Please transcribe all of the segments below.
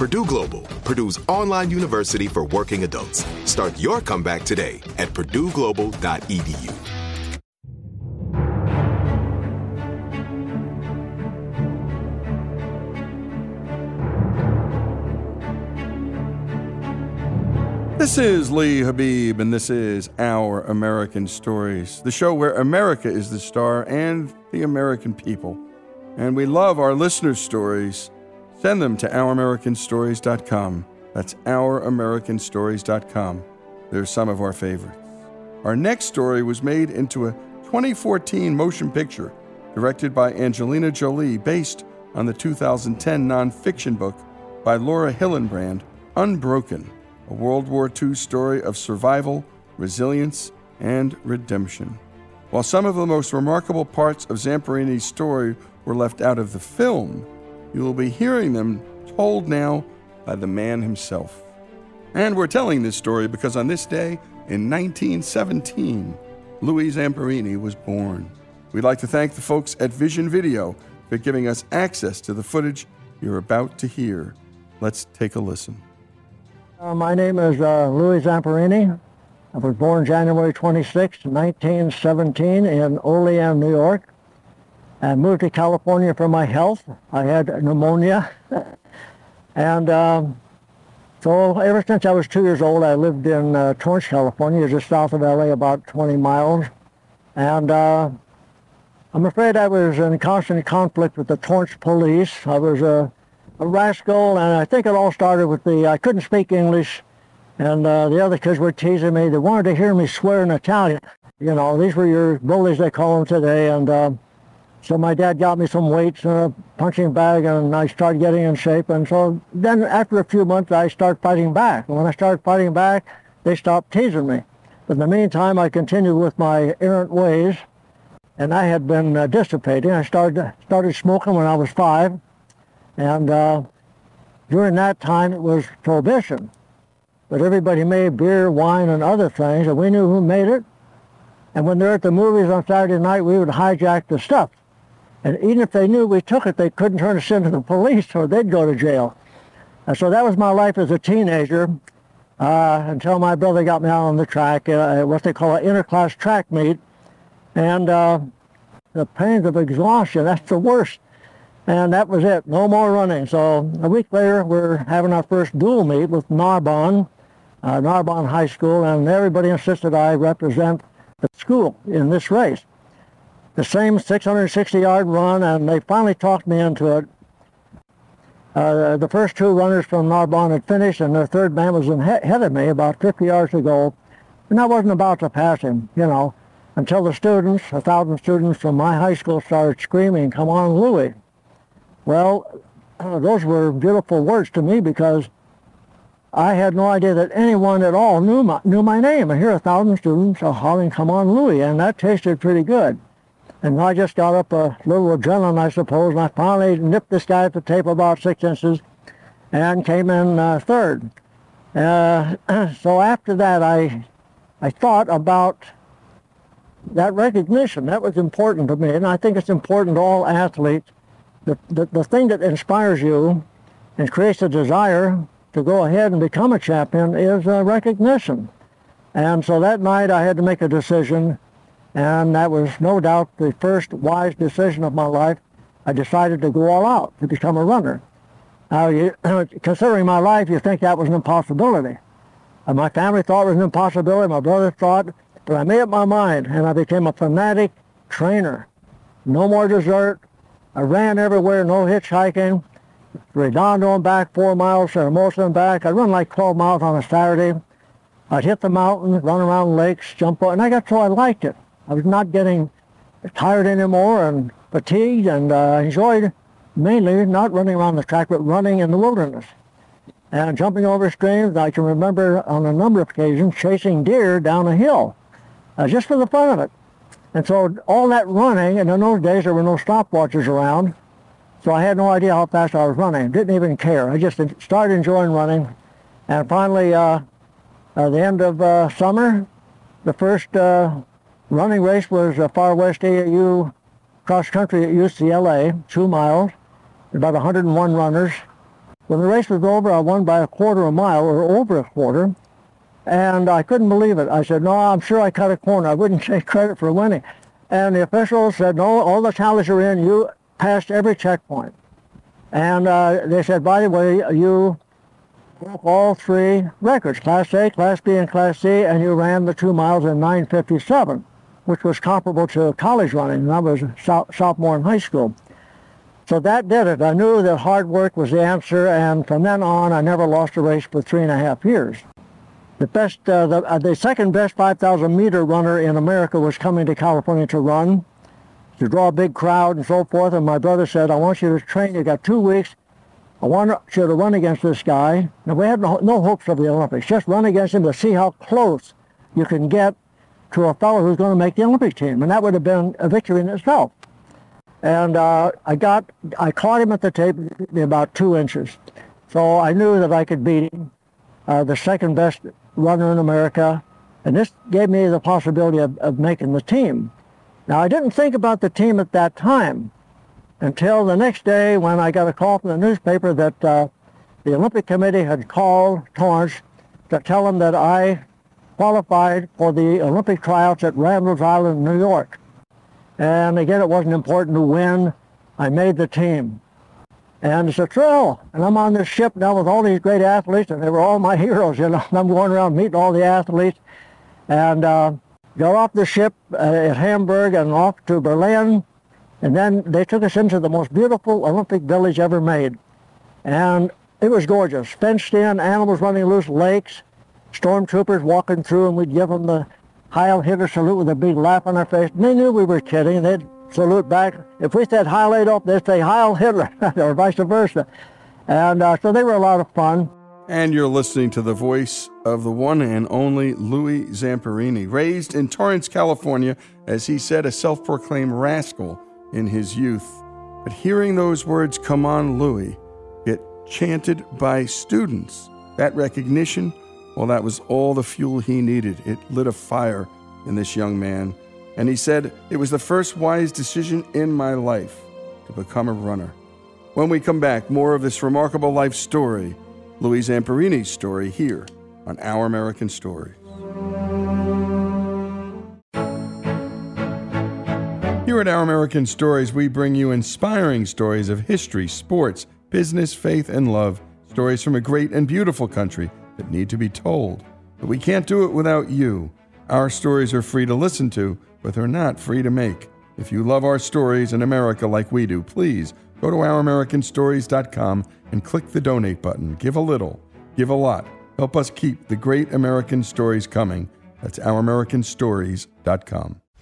Purdue Global, Purdue's online university for working adults. Start your comeback today at purdueglobal.edu. This is Lee Habib, and this is Our American Stories, the show where America is the star and the American people. And we love our listeners' stories. Send them to OurAmericanStories.com. That's OurAmericanStories.com. They're some of our favorites. Our next story was made into a 2014 motion picture directed by Angelina Jolie based on the 2010 nonfiction book by Laura Hillenbrand, Unbroken a World War II story of survival, resilience, and redemption. While some of the most remarkable parts of Zamperini's story were left out of the film, you will be hearing them told now by the man himself. And we're telling this story because on this day in 1917, Louis Zamperini was born. We'd like to thank the folks at Vision Video for giving us access to the footage you're about to hear. Let's take a listen. Uh, my name is uh, Louis Zamperini. I was born January 26, 1917 in Olean, New York. I moved to California for my health. I had pneumonia. and um, so ever since I was two years old, I lived in uh, Torrance, California, just south of LA, about 20 miles. And uh, I'm afraid I was in constant conflict with the Torrance police. I was a a rascal, and I think it all started with the, I couldn't speak English, and uh, the other kids were teasing me. They wanted to hear me swear in Italian. You know, these were your bullies, they call them today, and uh, so my dad got me some weights and a punching bag, and I started getting in shape, and so then after a few months, I started fighting back. And when I started fighting back, they stopped teasing me. But in the meantime, I continued with my errant ways, and I had been uh, dissipating. I started started smoking when I was five, and uh, during that time, it was prohibition. But everybody made beer, wine, and other things, and we knew who made it. And when they're at the movies on Saturday night, we would hijack the stuff. And even if they knew we took it, they couldn't turn us into the police or they'd go to jail. And so that was my life as a teenager uh, until my brother got me out on the track, uh, what they call an interclass track meet. And uh, the pains of exhaustion, that's the worst. And that was it, no more running. So a week later, we're having our first dual meet with Narbonne, uh, Narbonne High School, and everybody insisted I represent the school in this race. The same 660-yard run, and they finally talked me into it. Uh, the first two runners from Narbonne had finished, and the third man was ahead of me about 50 yards to go. And I wasn't about to pass him, you know, until the students, a thousand students from my high school started screaming, come on, Louis. Well, uh, those were beautiful words to me because I had no idea that anyone at all knew my, knew my name. And here a thousand students are hollering, come on, Louis, and that tasted pretty good. And I just got up a little adrenaline, I suppose, and I finally nipped this guy at the tape about six inches and came in uh, third. Uh, so after that, I, I thought about that recognition. That was important to me, and I think it's important to all athletes. The, the, the thing that inspires you and creates a desire to go ahead and become a champion is uh, recognition. And so that night I had to make a decision and that was no doubt the first wise decision of my life. I decided to go all out to become a runner. Now, you, considering my life, you think that was an impossibility. And my family thought it was an impossibility. My brother thought, but I made up my mind, and I became a fanatic trainer. No more dessert. I ran everywhere, no hitchhiking. Redondo and back, four miles, Hermosa and back. I'd run like 12 miles on a Saturday. I'd hit the mountains, run around lakes, jump and I got so I liked it. I was not getting tired anymore and fatigued, and uh, enjoyed mainly not running around the track, but running in the wilderness and jumping over streams. I can remember on a number of occasions chasing deer down a hill, uh, just for the fun of it. And so all that running, and in those days there were no stopwatches around, so I had no idea how fast I was running. Didn't even care. I just started enjoying running. And finally, uh, at the end of uh, summer, the first uh, running race was a Far West AAU cross country at UCLA, two miles, about 101 runners. When the race was over, I won by a quarter of a mile, or over a quarter, and I couldn't believe it. I said, no, I'm sure I cut a corner. I wouldn't take credit for winning. And the officials said, no, all the tallies are in. You passed every checkpoint. And uh, they said, by the way, you broke all three records, Class A, Class B, and Class C, and you ran the two miles in 957 which was comparable to college running. And I was a sophomore in high school. So that did it. I knew that hard work was the answer, and from then on, I never lost a race for three and a half years. The best, uh, the, uh, the second best 5,000 meter runner in America was coming to California to run, to draw a big crowd and so forth. And my brother said, I want you to train. You got two weeks. I want you to run against this guy. Now, we had no, no hopes of the Olympics. Just run against him to see how close you can get to a fellow who's going to make the Olympic team, and that would have been a victory in itself. And uh, I got, I caught him at the tape about two inches, so I knew that I could beat him, uh, the second best runner in America, and this gave me the possibility of, of making the team. Now I didn't think about the team at that time until the next day when I got a call from the newspaper that uh, the Olympic Committee had called Torrance to tell him that I qualified for the Olympic tryouts at Randall's Island, New York. And again, it wasn't important to win. I made the team. And it's a thrill. And I'm on this ship now with all these great athletes, and they were all my heroes, you know. I'm going around meeting all the athletes. And uh, got off the ship uh, at Hamburg and off to Berlin. And then they took us into the most beautiful Olympic village ever made. And it was gorgeous. Fenced in, animals running loose, lakes stormtroopers walking through and we'd give them the Heil Hitler salute with a big laugh on our face. And they knew we were kidding. They'd salute back. If we said Heil Adolf, they'd say Heil Hitler, or vice versa. And uh, so they were a lot of fun. And you're listening to the voice of the one and only Louis Zamperini, raised in Torrance, California, as he said, a self proclaimed rascal in his youth. But hearing those words, come on, Louis, get chanted by students, that recognition well, that was all the fuel he needed. It lit a fire in this young man. And he said, It was the first wise decision in my life to become a runner. When we come back, more of this remarkable life story, Louis Zamperini's story, here on Our American Stories. Here at Our American Stories, we bring you inspiring stories of history, sports, business, faith, and love. Stories from a great and beautiful country that need to be told. But we can't do it without you. Our stories are free to listen to, but they're not free to make. If you love our stories in America like we do, please go to ouramericanstories.com and click the donate button. Give a little, give a lot. Help us keep the great American stories coming. That's ouramericanstories.com.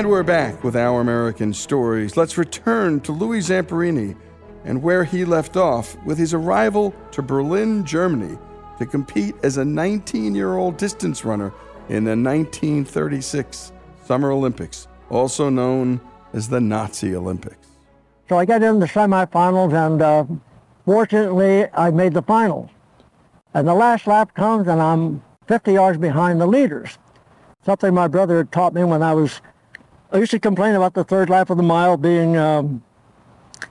And we're back with Our American Stories. Let's return to Louis Zamperini and where he left off with his arrival to Berlin, Germany, to compete as a 19 year old distance runner in the 1936 Summer Olympics, also known as the Nazi Olympics. So I got in the semifinals, and uh, fortunately, I made the finals. And the last lap comes, and I'm 50 yards behind the leaders. Something my brother had taught me when I was. I used to complain about the third lap of the mile being um,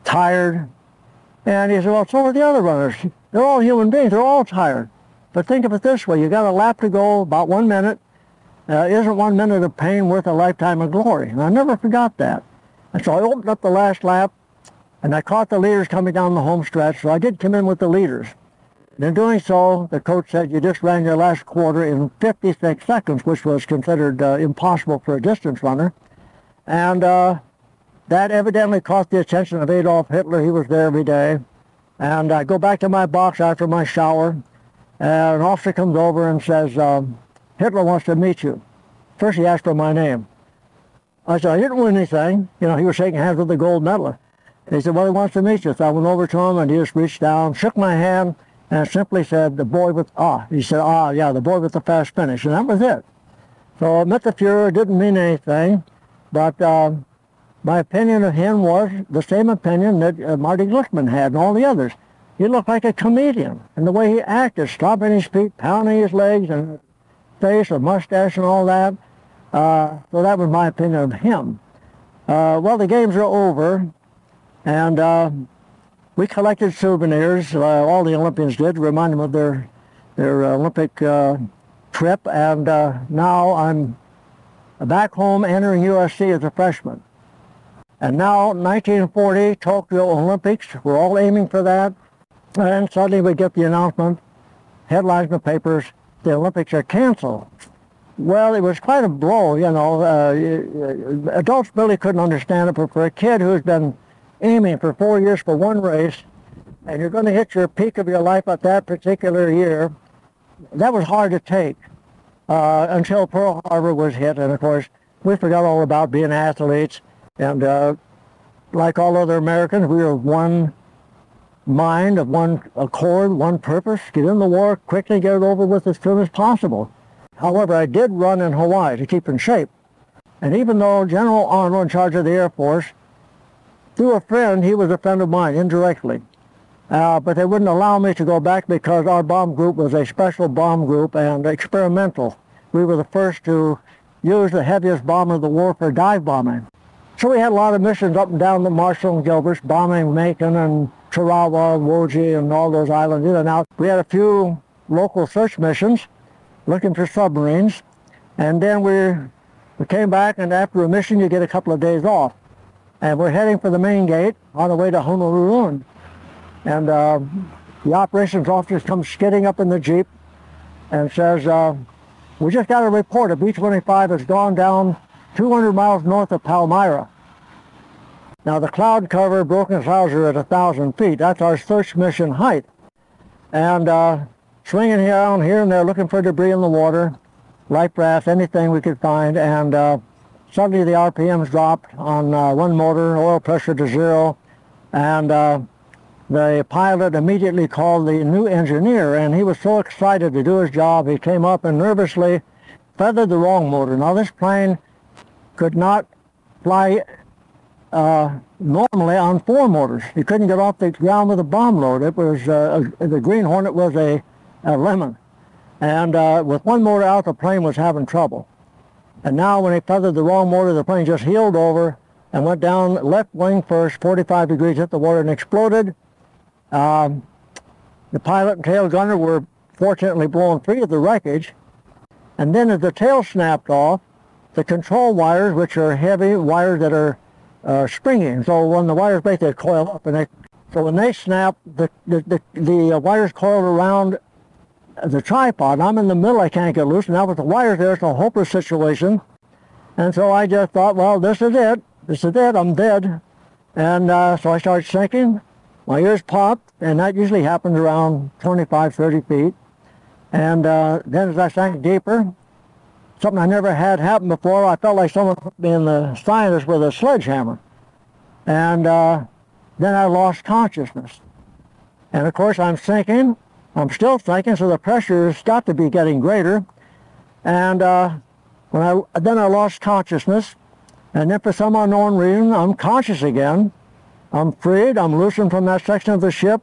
tired. And he said, well, so are the other runners. They're all human beings. They're all tired. But think of it this way. You got a lap to go, about one minute. Uh, isn't one minute of pain worth a lifetime of glory? And I never forgot that. And so I opened up the last lap, and I caught the leaders coming down the home stretch. So I did come in with the leaders. And in doing so, the coach said, you just ran your last quarter in 56 seconds, which was considered uh, impossible for a distance runner. And uh, that evidently caught the attention of Adolf Hitler. He was there every day. And I go back to my box after my shower, and an officer comes over and says, um, Hitler wants to meet you. First he asked for my name. I said, I didn't win anything. You know, he was shaking hands with the gold medalist. He said, well, he wants to meet you. So I went over to him, and he just reached down, shook my hand, and simply said, the boy with, ah. He said, ah, yeah, the boy with the fast finish. And that was it. So I met the Fuhrer. didn't mean anything, but uh, my opinion of him was the same opinion that uh, Marty Glickman had and all the others. He looked like a comedian. And the way he acted, stomping his feet, pounding his legs, and face, a mustache, and all that. Uh, so that was my opinion of him. Uh, well, the games are over, and uh, we collected souvenirs. Uh, all the Olympians did remind them of their their Olympic uh, trip. And uh, now I'm back home entering USC as a freshman. And now 1940 Tokyo Olympics. We're all aiming for that. And suddenly we get the announcement, headlines in the papers, the Olympics are canceled. Well, it was quite a blow, you know. Uh, adults really couldn't understand it, but for a kid who's been aiming for four years for one race, and you're going to hit your peak of your life at that particular year, that was hard to take uh, until Pearl Harbor was hit. And of course, we forgot all about being athletes. And uh, like all other Americans, we were one mind, of one accord, one purpose, get in the war, quickly get it over with as soon as possible. However, I did run in Hawaii to keep in shape. And even though General Arnold, in charge of the Air Force, through a friend, he was a friend of mine indirectly. Uh, but they wouldn't allow me to go back because our bomb group was a special bomb group and experimental. We were the first to use the heaviest bomb of the war for dive bombing. So we had a lot of missions up and down the Marshall and Gilberts, bombing Makin and Tarawa, Wotje, and all those islands in and out. We had a few local search missions looking for submarines. And then we, we came back, and after a mission, you get a couple of days off. And we're heading for the main gate on the way to Honolulu. And uh, the operations officer comes skidding up in the Jeep and says, uh, we just got a report. A B-25 has gone down 200 miles north of Palmyra. Now, the cloud cover, broken clouds are at 1,000 feet. That's our search mission height. And uh, swinging around here and there looking for debris in the water, life rafts, anything we could find, and uh, suddenly the RPMs dropped on uh, one motor, oil pressure to zero, and uh, the pilot immediately called the new engineer, and he was so excited to do his job, he came up and nervously feathered the wrong motor. Now this plane could not fly uh, normally on four motors. He couldn't get off the ground with a bomb load. It was uh, the Green Hornet was a a lemon. And uh, with one motor out, the plane was having trouble. And now when he feathered the wrong motor, the plane just heeled over and went down left wing first, 45 degrees, hit the water and exploded. Um, the pilot and tail gunner were fortunately blown free of the wreckage. And then as the tail snapped off, the control wires, which are heavy wires that are uh, springing, so when the wires break, they coil up. And they, so when they snap, the, the, the, the uh, wires coiled around the tripod. I'm in the middle. I can't get loose. Now with the wires there, it's a hopeless situation. And so I just thought, well, this is it. This is it. I'm dead. And uh, so I started sinking. My ears popped, and that usually happens around 25, 30 feet. And uh, then as I sank deeper, something I never had happen before, I felt like someone put me in the sinus with a sledgehammer. And uh, then I lost consciousness. And of course I'm sinking, I'm still thinking, so the pressure has got to be getting greater. And uh, when I then I lost consciousness, and then for some unknown reason, I'm conscious again. I'm freed. I'm loosened from that section of the ship.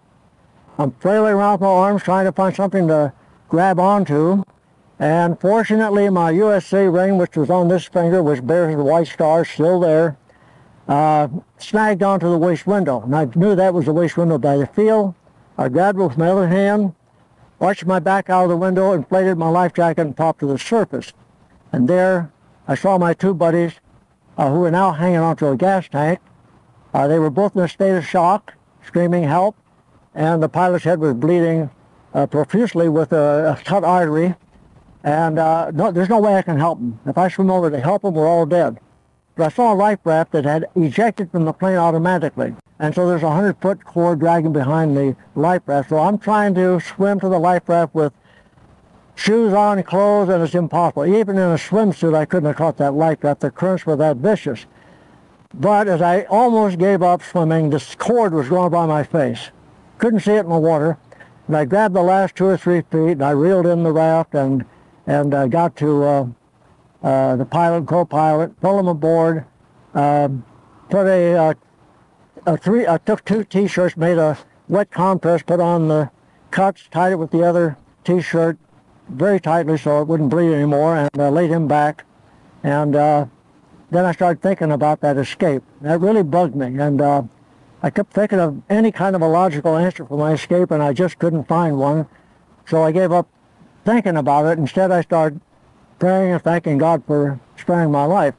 I'm flailing around with my arms trying to find something to grab onto. And fortunately, my USC ring, which was on this finger, which bears the white star, still there, uh, snagged onto the waist window. And I knew that was the waist window by the feel. I grabbed it with my other hand, arched my back out of the window, inflated my life jacket, and popped to the surface. And there I saw my two buddies uh, who were now hanging onto a gas tank. Uh, they were both in a state of shock, screaming help, and the pilot's head was bleeding uh, profusely with a, a cut artery, and uh, no, there's no way I can help them. If I swim over to help them, we're all dead. But I saw a life raft that had ejected from the plane automatically. And so there's a 100-foot cord dragging behind the life raft. So I'm trying to swim to the life raft with shoes on, clothes, and it's impossible. Even in a swimsuit, I couldn't have caught that life raft. The currents were that vicious. But as I almost gave up swimming, this cord was going by my face. Couldn't see it in the water. And I grabbed the last two or three feet, and I reeled in the raft and, and uh, got to uh, uh, the pilot, co-pilot, pulled him aboard, um, put a, uh, a three, I took two T-shirts, made a wet compress, put on the cuts, tied it with the other T-shirt very tightly so it wouldn't bleed anymore, and uh, laid him back. And uh, then I started thinking about that escape. That really bugged me, and I kept thinking of any kind of a logical answer for my escape, and I just couldn't find one. So I gave up thinking about it. Instead, I started praying and thanking God for sparing my life.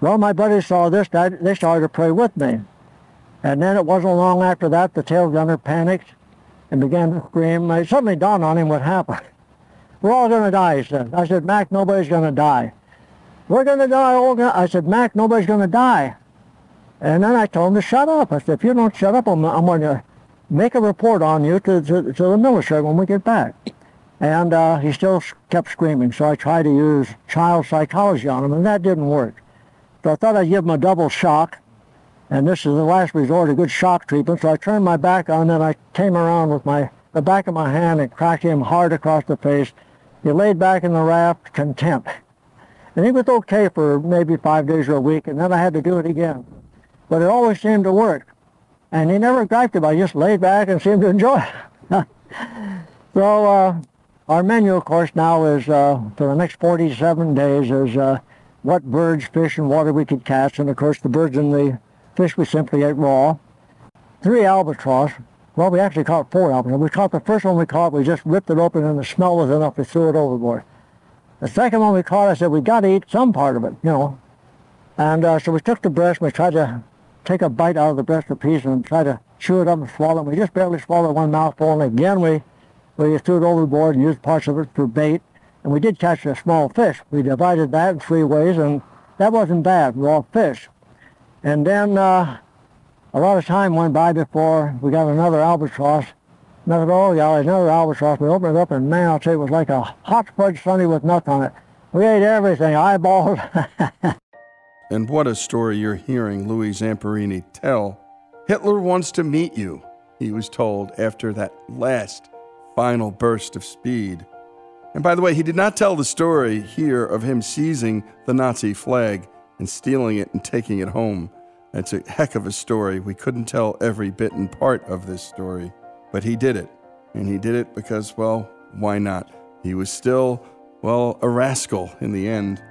Well, my buddies saw this. They started to pray with me. And then it wasn't long after that the tail gunner panicked and began to scream. It suddenly dawned on him what happened. We're all going to die, he said. I said, Mac, nobody's going to die. We're going to die. All. I said, Mac, nobody's going to die. And then I told him to shut up. I said, if you don't shut up, I'm, I'm going to make a report on you to, to, to the military when we get back. And uh, he still kept screaming, so I tried to use child psychology on him, and that didn't work. So I thought I'd give him a double shock, and this is the last resort, a good shock treatment. So I turned my back on, and I came around with my the back of my hand and cracked him hard across the face. He laid back in the raft, content. And he was okay for maybe five days or a week, and then I had to do it again. But it always seemed to work. And he never griped about it. He just laid back and seemed to enjoy it. so uh, our menu, of course, now is uh, for the next 47 days is uh, what birds, fish, and water we could catch. And, of course, the birds and the fish we simply ate raw. Three albatross. Well, we actually caught four albatross. We caught the first one we caught. We just ripped it open, and the smell was enough. We threw it overboard. The second one we caught, I said, we got to eat some part of it, you know. And uh, so we took the breast, and we tried to take a bite out of the breast of piece and try to chew it up and swallow it. We just barely swallowed one mouthful, and again we we threw it overboard and used parts of it for bait. And we did catch a small fish. We divided that in three ways, and that wasn't bad, raw fish. And then uh, a lot of time went by before we got another albatross. Another, oh, yeah, another albatross. We opened it up, and man, I'll tell you, it was like a hot fudge sundae with nuts on it. We ate everything, eyeballs. and what a story you're hearing Louis Zamperini tell. Hitler wants to meet you, he was told after that last final burst of speed. And by the way, he did not tell the story here of him seizing the Nazi flag and stealing it and taking it home. It's a heck of a story. We couldn't tell every bit and part of this story, but he did it. And he did it because, well, why not? He was still, well, a rascal in the end.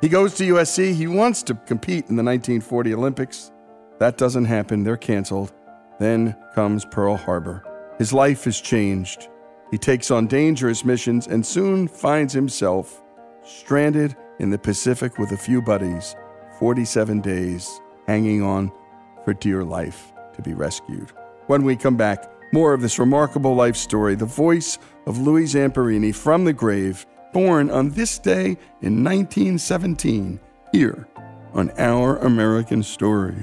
He goes to USC. He wants to compete in the 1940 Olympics. That doesn't happen. They're canceled. Then comes Pearl Harbor. His life is changed. He takes on dangerous missions and soon finds himself stranded in the Pacific with a few buddies, 47 days, hanging on for dear life to be rescued. When we come back, more of this remarkable life story, the voice of Louis Zamperini from the grave, born on this day in 1917, here on Our American Stories.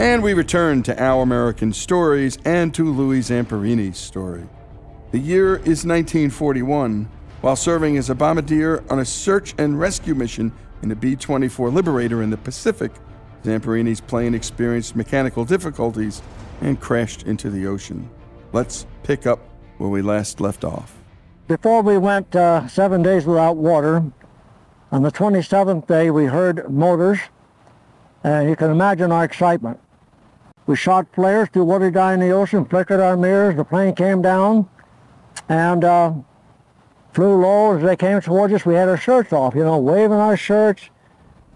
And we return to Our American Stories and to Louis Zamperini's story. The year is 1941. While serving as a bombardier on a search and rescue mission in a B 24 Liberator in the Pacific, Zamperini's plane experienced mechanical difficulties and crashed into the ocean. Let's pick up where we last left off. Before we went uh, seven days without water, on the 27th day we heard motors, and you can imagine our excitement. We shot flares through what had died in the ocean, flickered our mirrors, the plane came down, and uh, flew low as they came towards us. We had our shirts off, you know, waving our shirts,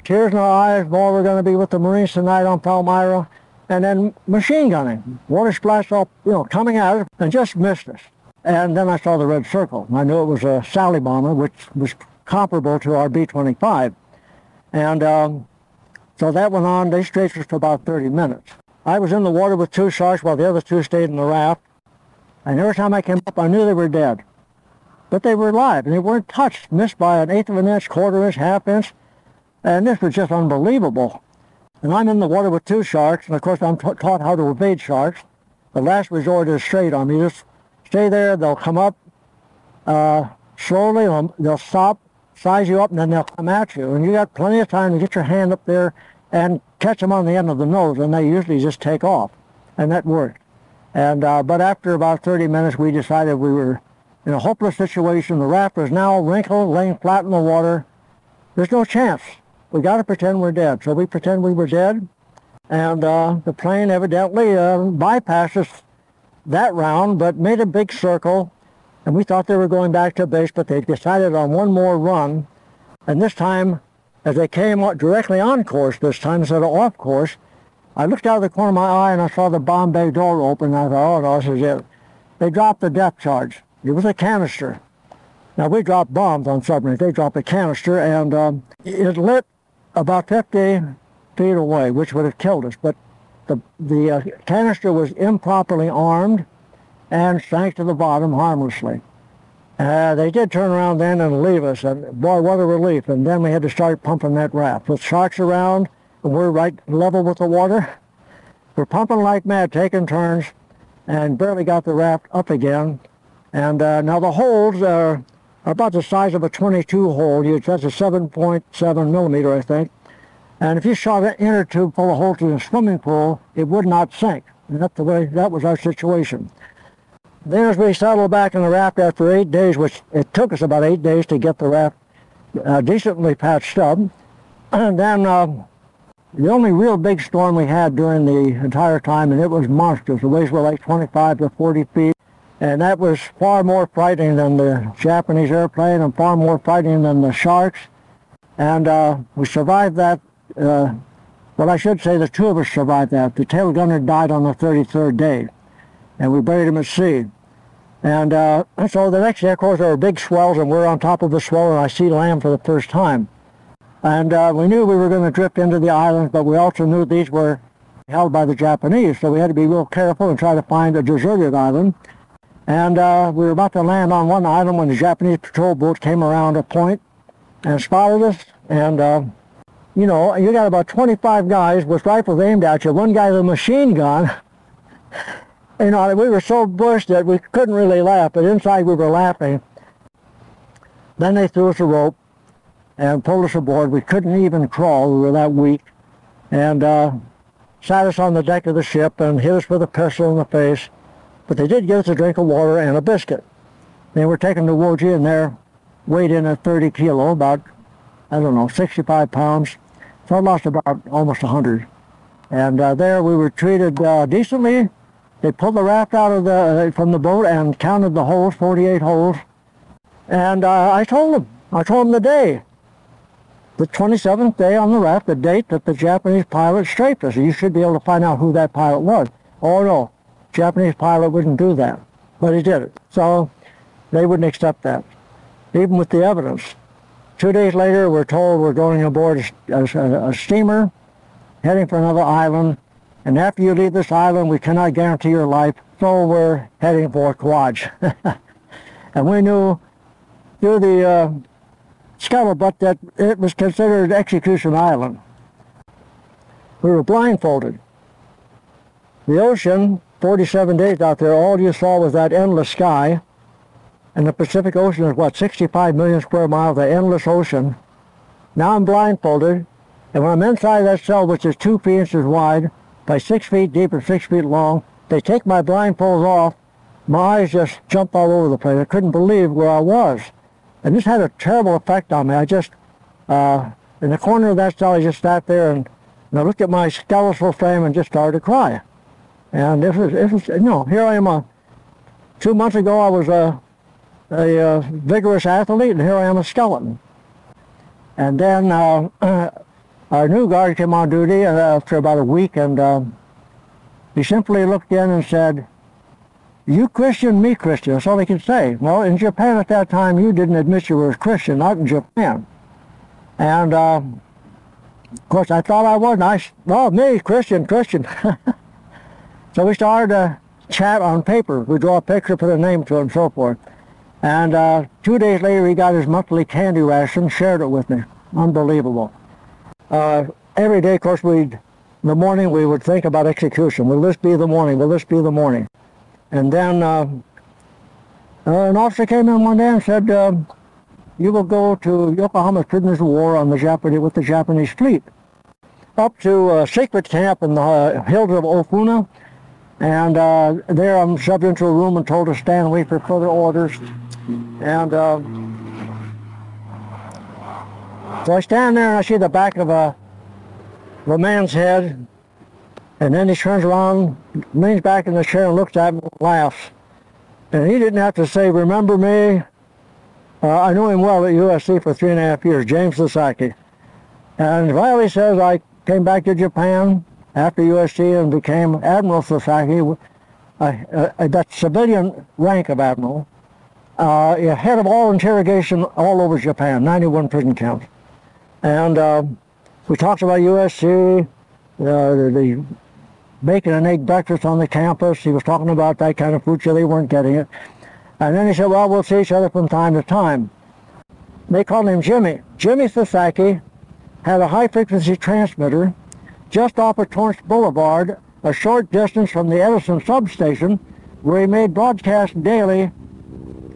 tears in our eyes, more we're going to be with the Marines tonight on Palmyra, and then machine gunning, water splashed up, you know, coming at us, and just missed us. And then I saw the red circle. I knew it was a Sally bomber, which was comparable to our B-25. And um, so that went on. They stretched us for about 30 minutes. I was in the water with two sharks while the other two stayed in the raft. And every time I came up, I knew they were dead. But they were alive, and they weren't touched, missed by an eighth of an inch, quarter inch, half inch. And this was just unbelievable. And I'm in the water with two sharks, and of course I'm taught how to evade sharks. The last resort is straight on me. Just stay there, they'll come up uh, slowly, they'll, they'll stop, size you up, and then they'll come at you. And you got plenty of time to get your hand up there and catch them on the end of the nose, and they usually just take off. And that worked. And uh, But after about 30 minutes, we decided we were in a hopeless situation. The raft was now wrinkled, laying flat in the water. There's no chance. We got to pretend we're dead. So we pretend we were dead, and uh, the plane evidently uh, bypassed us that round, but made a big circle, and we thought they were going back to base, but they decided on one more run, and this time, as they came directly on course this time instead of off course, I looked out of the corner of my eye and I saw the bomb bay door open, and I thought, oh no, this is it. They dropped the depth charge. It was a canister. Now, we drop bombs on submarines. They dropped a canister, and um, it lit about 50 feet away, which would have killed us. But the, the uh, canister was improperly armed and sank to the bottom harmlessly. Uh, they did turn around then and leave us, and boy, what a relief. And then we had to start pumping that raft. With sharks around, and we're right level with the water, we're pumping like mad, taking turns, and barely got the raft up again. And uh, now the holes are, are about the size of a 22 hole. That's a 7.7 millimeter, I think. And if you shot an inner tube full of holes in a swimming pool, it would not sink. And that's the way, that was our situation. Then as we settled back in the raft after eight days, which it took us about eight days to get the raft uh, decently patched up, and then uh, the only real big storm we had during the entire time, and it was monstrous. The waves were like 25 to 40 feet, and that was far more frightening than the Japanese airplane and far more frightening than the sharks. And uh, we survived that. Uh, well, I should say the two of us survived that. The tail gunner died on the 33rd day, and we buried him at sea. And uh, so the next day, of course, there were big swells, and we're on top of the swell, and I see land for the first time. And uh, we knew we were going to drift into the islands, but we also knew these were held by the Japanese, so we had to be real careful and try to find a deserted island. And uh, we were about to land on one island when the Japanese patrol boat came around a point and spotted us. And, uh, you know, you got about 25 guys with rifles aimed at you, one guy with a machine gun. you know, we were so bushed that we couldn't really laugh, but inside we were laughing. Then they threw us a rope and pulled us aboard. We couldn't even crawl. We were that weak. And uh, sat us on the deck of the ship and hit us with a pistol in the face. But they did give us a drink of water and a biscuit. They were taken to Wotje and they're weighed in at 30 kilo, about, I don't know, 65 pounds. So I lost about almost 100. And uh, there we were treated uh, decently they pulled the raft out of the uh, from the boat and counted the holes, 48 holes. And uh, I told them, I told them the day, the 27th day on the raft, the date that the Japanese pilot strafed us. You should be able to find out who that pilot was. Oh no, Japanese pilot wouldn't do that, but he did it. So they wouldn't accept that, even with the evidence. Two days later, we're told we're going aboard a, a, a steamer heading for another island and after you leave this island, we cannot guarantee your life, so we're heading for Kwaj. and we knew through the uh, scuttlebutt that it was considered Execution Island. We were blindfolded. The ocean, 47 days out there, all you saw was that endless sky. And the Pacific Ocean is, what, 65 million square miles, the endless ocean. Now I'm blindfolded, and when I'm inside that cell, which is two feet inches wide, by six feet deep and six feet long. They take my blindfolds off. My eyes just jumped all over the place. I couldn't believe where I was. And this had a terrible effect on me. I just, uh, in the corner of that cell, I just sat there and, and I looked at my skeletal frame and just started to cry. And it was, it was you know, here I am. Uh, two months ago, I was a, a, a uh, vigorous athlete, and here I am a skeleton. And then uh, our new guard came on duty after about a week, and uh, he simply looked in and said, you Christian, me Christian. That's all he could say. Well, in Japan at that time, you didn't admit you were a Christian, not in Japan. And, uh, of course, I thought I was. and I, well, me, Christian, Christian. so we started to chat on paper. We draw a picture, put a name to it, and so forth. And uh, two days later, he got his monthly candy ration, shared it with me. Unbelievable uh, every day, of course, we'd, in the morning, we would think about execution. Will this be the morning? Will this be the morning? And then uh, uh, an officer came in one day and said, uh, you will go to Yokohama prisoners of war on the Japanese, with the Japanese fleet up to a secret camp in the uh, hills of Ofuna. And uh, there I'm shoved into a room and told to stand and wait for further orders. And uh, so I stand there and I see the back of a, of a man's head, and then he turns around, leans back in the chair and looks at me laughs. And he didn't have to say, remember me? Uh, I knew him well at USC for three and a half years, James Sasaki. And Riley says I came back to Japan after USC and became Admiral Sasaki, uh, that civilian rank of admiral, uh, head of all interrogation all over Japan, 91 prison camps. And uh, we talked about USC, uh, the, the bacon and egg breakfast on the campus. He was talking about that kind of food, so they weren't getting it. And then he said, well, we'll see each other from time to time. They called him Jimmy. Jimmy Sasaki had a high-frequency transmitter just off of Torrance Boulevard, a short distance from the Edison substation, where he made broadcasts daily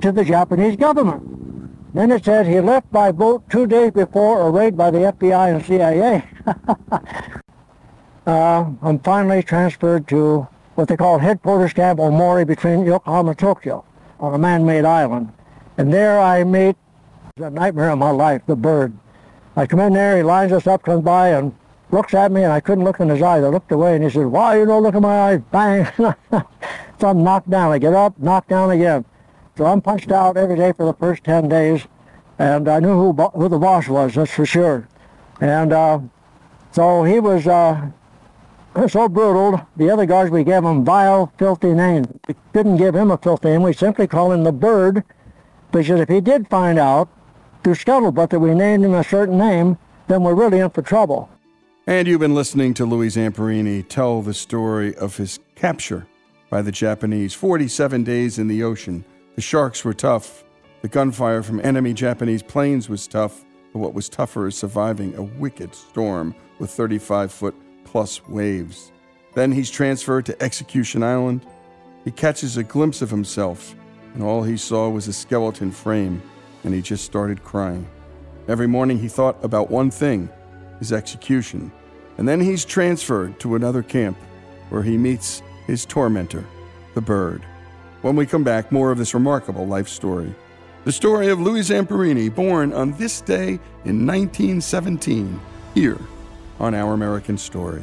to the Japanese government. Then it said he left by boat two days before a raid by the FBI and CIA. uh, I'm finally transferred to what they call headquarters camp Omori between Yokohama and Tokyo on a man-made island. And there I meet the nightmare of my life, the bird. I come in there, he lines us up, comes by and looks at me, and I couldn't look in his eyes. I looked away, and he said, why you don't look in my eyes? Bang! so I'm knocked down. I get up, knocked down again. So I'm punched out every day for the first 10 days, and I knew who, who the boss was, that's for sure. And uh, so he was uh, so brutal. The other guards, we gave him vile, filthy names. We didn't give him a filthy name. We simply called him the Bird, because if he did find out through scuttlebutt that we named him a certain name, then we're really in for trouble. And you've been listening to Louis Zamperini tell the story of his capture by the Japanese. 47 days in the ocean. The sharks were tough. The gunfire from enemy Japanese planes was tough. But what was tougher is surviving a wicked storm with 35 foot plus waves. Then he's transferred to Execution Island. He catches a glimpse of himself, and all he saw was a skeleton frame, and he just started crying. Every morning he thought about one thing his execution. And then he's transferred to another camp where he meets his tormentor, the bird. When we come back, more of this remarkable life story. The story of Louis Zamperini, born on this day in 1917, here on Our American Stories.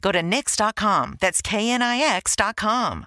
Go to Knix.com. That's KNIX.com.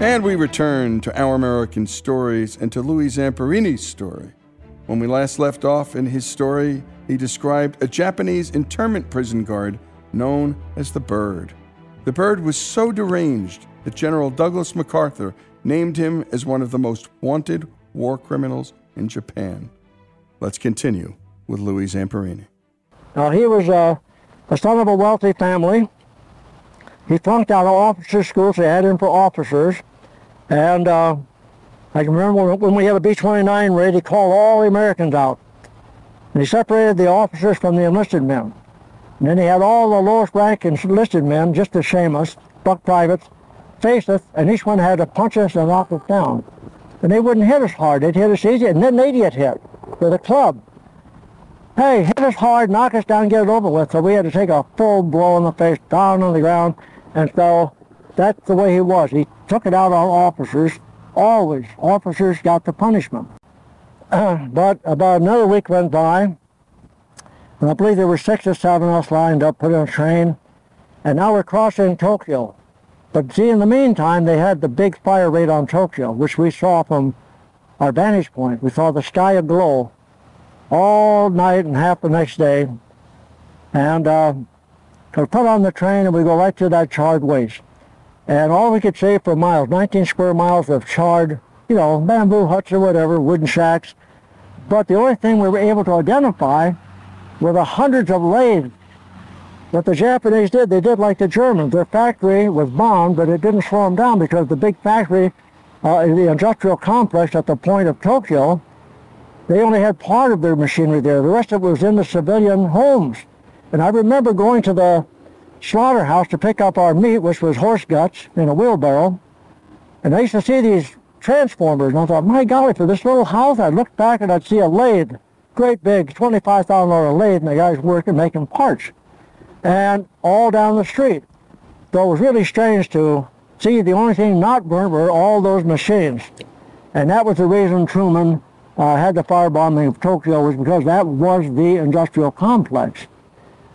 And we return to Our American Stories and to Louis Zamperini's story. When we last left off in his story, he described a Japanese internment prison guard known as the Bird. The Bird was so deranged that General Douglas MacArthur named him as one of the most wanted war criminals in Japan. Let's continue with Louis Zamperini. Now, he was uh, a son of a wealthy family. He flunked out of officer school, so they had him for officers. And uh, I can remember when we had a B-29 raid, he called all the Americans out. And he separated the officers from the enlisted men. And then he had all the lowest rank enlisted men, just to shame us, buck privates, face us, and each one had to punch us and knock us down. And they wouldn't hit us hard, they'd hit us easy, and then they'd get hit with a club. Hey, hit us hard, knock us down, get it over with. So we had to take a full blow in the face, down on the ground, and so that's the way he was. He took it out on officers. Always, officers got the punishment. but about another week went by, and I believe there were six or seven of us lined up, put in a train, and now we're crossing Tokyo. But see, in the meantime, they had the big fire raid on Tokyo, which we saw from our vantage point. We saw the sky aglow all night and half the next day. And uh, we put on the train and we go right to that charred waste. And all we could see for miles, 19 square miles of charred, you know, bamboo huts or whatever, wooden shacks. But the only thing we were able to identify were the hundreds of lathes. that the Japanese did, they did like the Germans. Their factory was bombed, but it didn't slow them down because the big factory, uh, the industrial complex at the point of Tokyo, they only had part of their machinery there. The rest of it was in the civilian homes. And I remember going to the slaughterhouse to pick up our meat, which was horse guts in a wheelbarrow. And I used to see these transformers, and I thought, my golly, for this little house, I'd look back and I'd see a lathe, great big $25,000 lathe, and the guys working, making parts. And all down the street. So it was really strange to see the only thing not burned were all those machines. And that was the reason Truman uh, had the firebombing of Tokyo was because that was the industrial complex.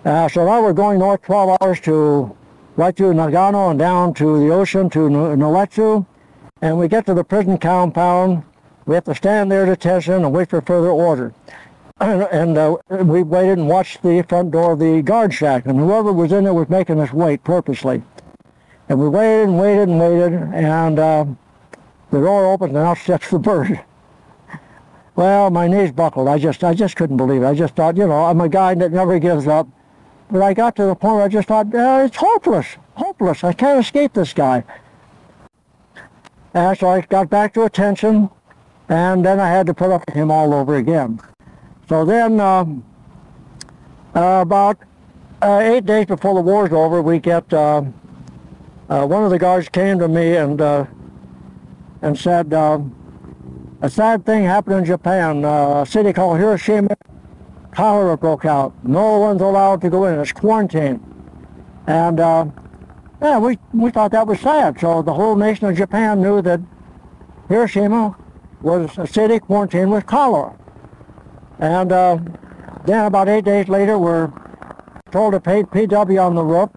Uh, so now we're going north 12 hours to right to Nagano and down to the ocean to Naoetsu. And we get to the prison compound. We have to stand there at attention and wait for further order. And, and uh, we waited and watched the front door of the guard shack. And whoever was in there was making us wait purposely. And we waited and waited and waited. And uh, the door opened and out steps the bird. Well, my knees buckled. I just, I just couldn't believe it. I just thought, you know, I'm a guy that never gives up. But I got to the point where I just thought, oh, it's hopeless, hopeless. I can't escape this guy. And so I got back to attention, and then I had to put up with him all over again. So then, um, uh, about uh, eight days before the war's over, we get uh, uh one of the guards came to me and uh, and said, um, a sad thing happened in Japan. Uh, a city called Hiroshima cholera broke out. No one's allowed to go in. It's quarantine. And uh, yeah, we, we thought that was sad. So the whole nation of Japan knew that Hiroshima was a city quarantined with cholera. And uh, then about eight days later, we're told to pay PW on the roof.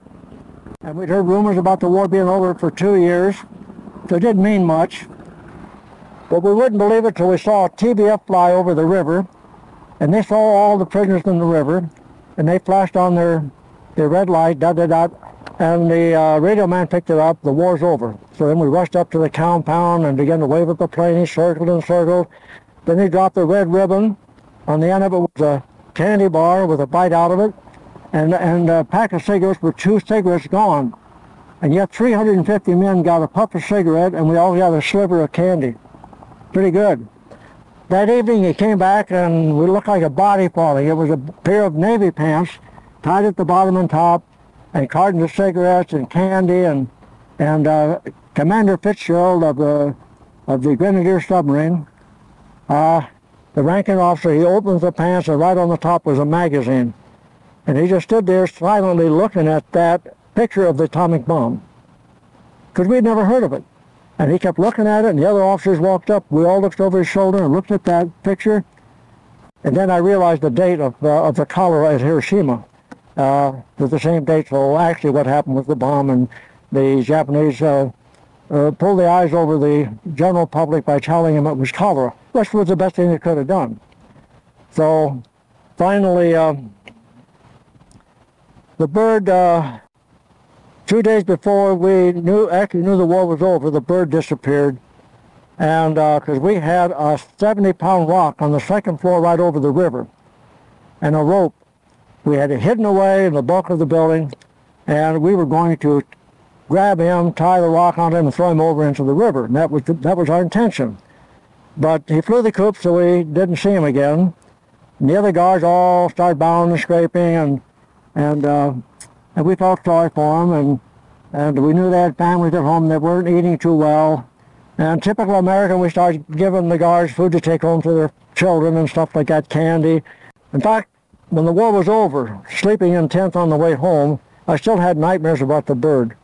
And we'd heard rumors about the war being over for two years. So it didn't mean much. But we wouldn't believe it till we saw a TBF fly over the river and they saw all the prisoners in the river, and they flashed on their, their red light, da da da, and the uh, radio man picked it up, the war's over. So then we rushed up to the compound and began to wave at the plane, he circled and circled. Then he dropped the red ribbon. On the end of it was a candy bar with a bite out of it, and, and a pack of cigarettes with two cigarettes gone. And yet 350 men got a puff of cigarette, and we all got a sliver of candy. Pretty good. That evening he came back and we looked like a body falling. It was a pair of navy pants tied at the bottom and top and cartons of cigarettes and candy and and uh, Commander Fitzgerald of the of the Grenadier submarine, uh, the ranking officer, he opens the pants and right on the top was a magazine. And he just stood there silently looking at that picture of the atomic bomb. Because we'd never heard of it. And he kept looking at it, and the other officers walked up. We all looked over his shoulder and looked at that picture. And then I realized the date of, uh, of the cholera at Hiroshima uh, was the same date. So actually what happened was the bomb, and the Japanese uh, uh, pulled the eyes over the general public by telling him it was cholera, which was the best thing they could have done. So finally, uh, the bird, uh, two days before we knew, actually knew the war was over, the bird disappeared. And because uh, we had a 70 pound rock on the second floor right over the river and a rope. We had it hidden away in the bulk of the building and we were going to grab him, tie the rock on him, and throw him over into the river. And that was, that was our intention. But he flew the coop, so we didn't see him again. And the other guards all started bowing and scraping, and and uh, and we felt sorry for them, and and we knew they had families at home that weren't eating too well. And typical American, we started giving the guards food to take home to their children and stuff like that, candy. In fact, when the war was over, sleeping in tents on the way home, I still had nightmares about the bird.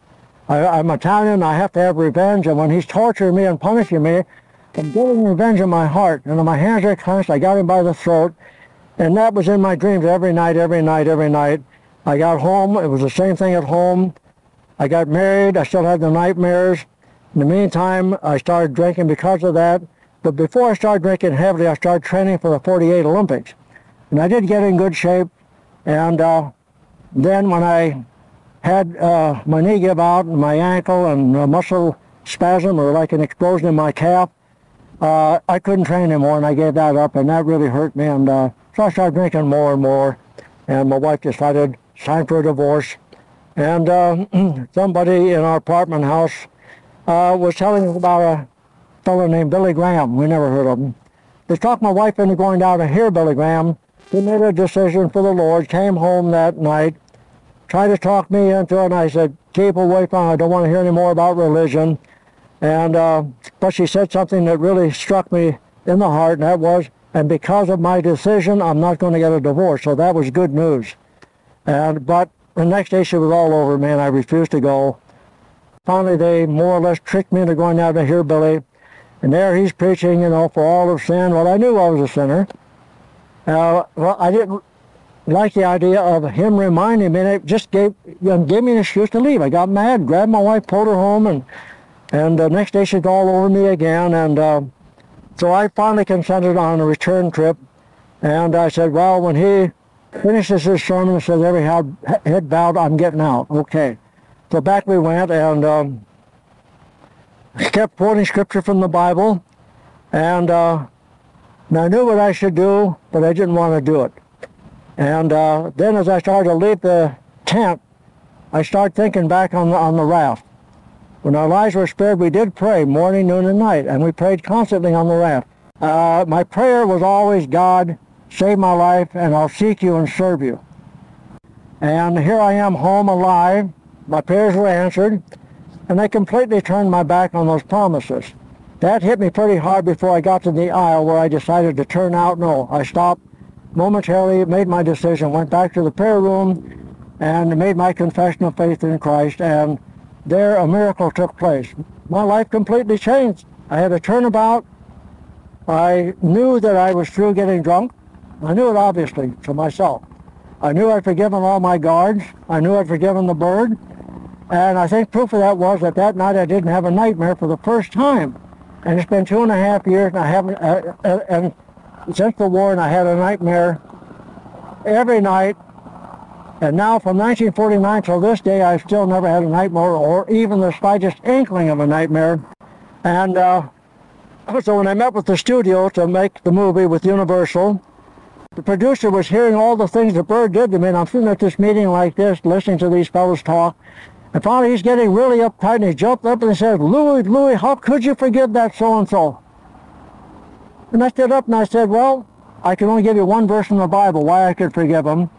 I, am Italian. I have to have revenge. And when he's torturing me and punishing me, I'm getting revenge in my heart. And my hands are clenched. I got him by the throat. And that was in my dreams every night, every night, every night. I got home. It was the same thing at home. I got married. I still had the nightmares. In the meantime, I started drinking because of that. But before I started drinking heavily, I started training for the 48 Olympics. And I did get in good shape. And uh, then when I had uh, my knee give out and my ankle and a muscle spasm or like an explosion in my calf. Uh, I couldn't train anymore and I gave that up and that really hurt me and uh, so I started drinking more and more and my wife decided time for a divorce and uh, somebody in our apartment house uh, was telling us about a fellow named Billy Graham. We never heard of him. They talked my wife into going down to hear Billy Graham. He made a decision for the Lord, came home that night, tried to talk me into it, and I said, keep away from it. I don't want to hear any more about religion. And, uh, but she said something that really struck me in the heart, and that was, and because of my decision, I'm not going to get a divorce. So that was good news. And, but the next day she was all over me, and I refused to go. Finally, they more or less tricked me into going down to hear Billy. And there he's preaching, you know, for all of sin. Well, I knew I was a sinner. Uh, well, I didn't like the idea of him reminding me, and it just gave, gave me an excuse to leave. I got mad, grabbed my wife, pulled her home, and and the next day she's all over me again. And uh, so I finally consented on a return trip, and I said, well, when he finishes his sermon and says every head, bowed, I'm getting out. Okay. So back we went, and um, kept quoting scripture from the Bible, and uh, I knew what I should do, but I didn't want to do it. And uh, then as I started to leave the tent, I started thinking back on the, on the raft. When our lives were spared, we did pray morning, noon, and night, and we prayed constantly on the raft. Uh, my prayer was always, God, save my life, and I'll seek you and serve you. And here I am home alive. My prayers were answered, and they completely turned my back on those promises. That hit me pretty hard before I got to the aisle where I decided to turn out. No, I stopped momentarily made my decision, went back to the prayer room and made my confession of faith in Christ, and there a miracle took place. My life completely changed. I had a turnabout. I knew that I was through getting drunk. I knew it obviously to myself. I knew I'd forgiven all my guards. I knew I'd forgiven the bird. And I think proof of that was that that night I didn't have a nightmare for the first time. And it's been two and a half years, and I haven't. Uh, uh, and since the war, and I had a nightmare every night. And now from 1949 till this day, I've still never had a nightmare or even the slightest inkling of a nightmare. And uh, so when I met with the studio to make the movie with Universal, the producer was hearing all the things the bird did to me, and I'm sitting at this meeting like this, listening to these fellows talk. And finally, he's getting really uptight, and he jumped up and he said, Louis, Louis, how could you forgive that so-and-so? And I stood up and I said, well, I can only give you one verse in the Bible why I could forgive him.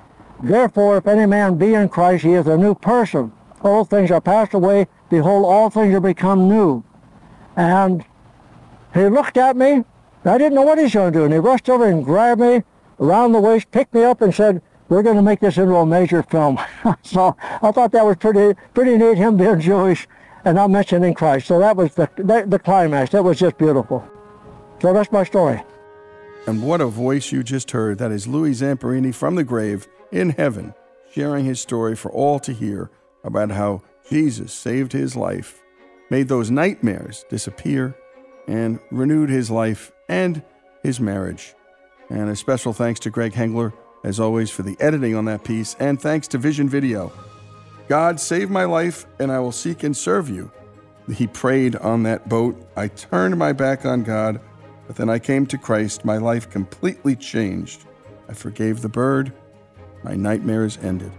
Therefore, if any man be in Christ, he is a new person. Old things are passed away. Behold, all things are become new. And he looked at me. I didn't know what he was going to do. And he rushed over and grabbed me around the waist, picked me up, and said, we're going to make this into a major film. so I thought that was pretty, pretty neat, him being Jewish and not mentioning Christ. So that was the, the, the climax. That was just beautiful. So that's my story. And what a voice you just heard. That is Louis Zamperini from the grave in heaven, sharing his story for all to hear about how Jesus saved his life, made those nightmares disappear, and renewed his life and his marriage. And a special thanks to Greg Hengler, as always, for the editing on that piece, and thanks to Vision Video. God, save my life, and I will seek and serve you. He prayed on that boat. I turned my back on God but then I came to Christ, my life completely changed. I forgave the bird, my nightmares ended.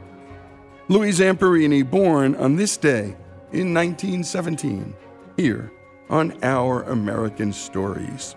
Louis Zamperini, born on this day in 1917, here on Our American Stories.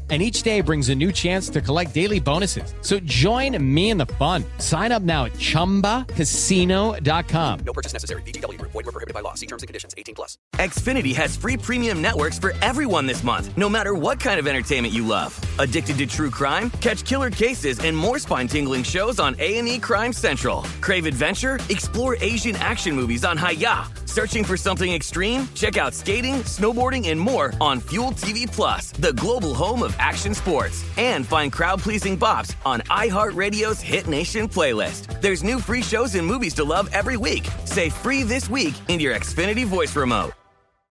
and each day brings a new chance to collect daily bonuses. So join me in the fun. Sign up now at ChumbaCasino.com. No purchase necessary. VGW. Void were prohibited by law. See terms and conditions. 18 plus. Xfinity has free premium networks for everyone this month, no matter what kind of entertainment you love. Addicted to true crime? Catch killer cases and more spine-tingling shows on A&E Crime Central. Crave adventure? Explore Asian action movies on Hi-YAH. Searching for something extreme? Check out skating, snowboarding, and more on Fuel TV Plus, the global home of action sports. And find crowd pleasing bops on iHeartRadio's Hit Nation playlist. There's new free shows and movies to love every week. Say free this week in your Xfinity voice remote.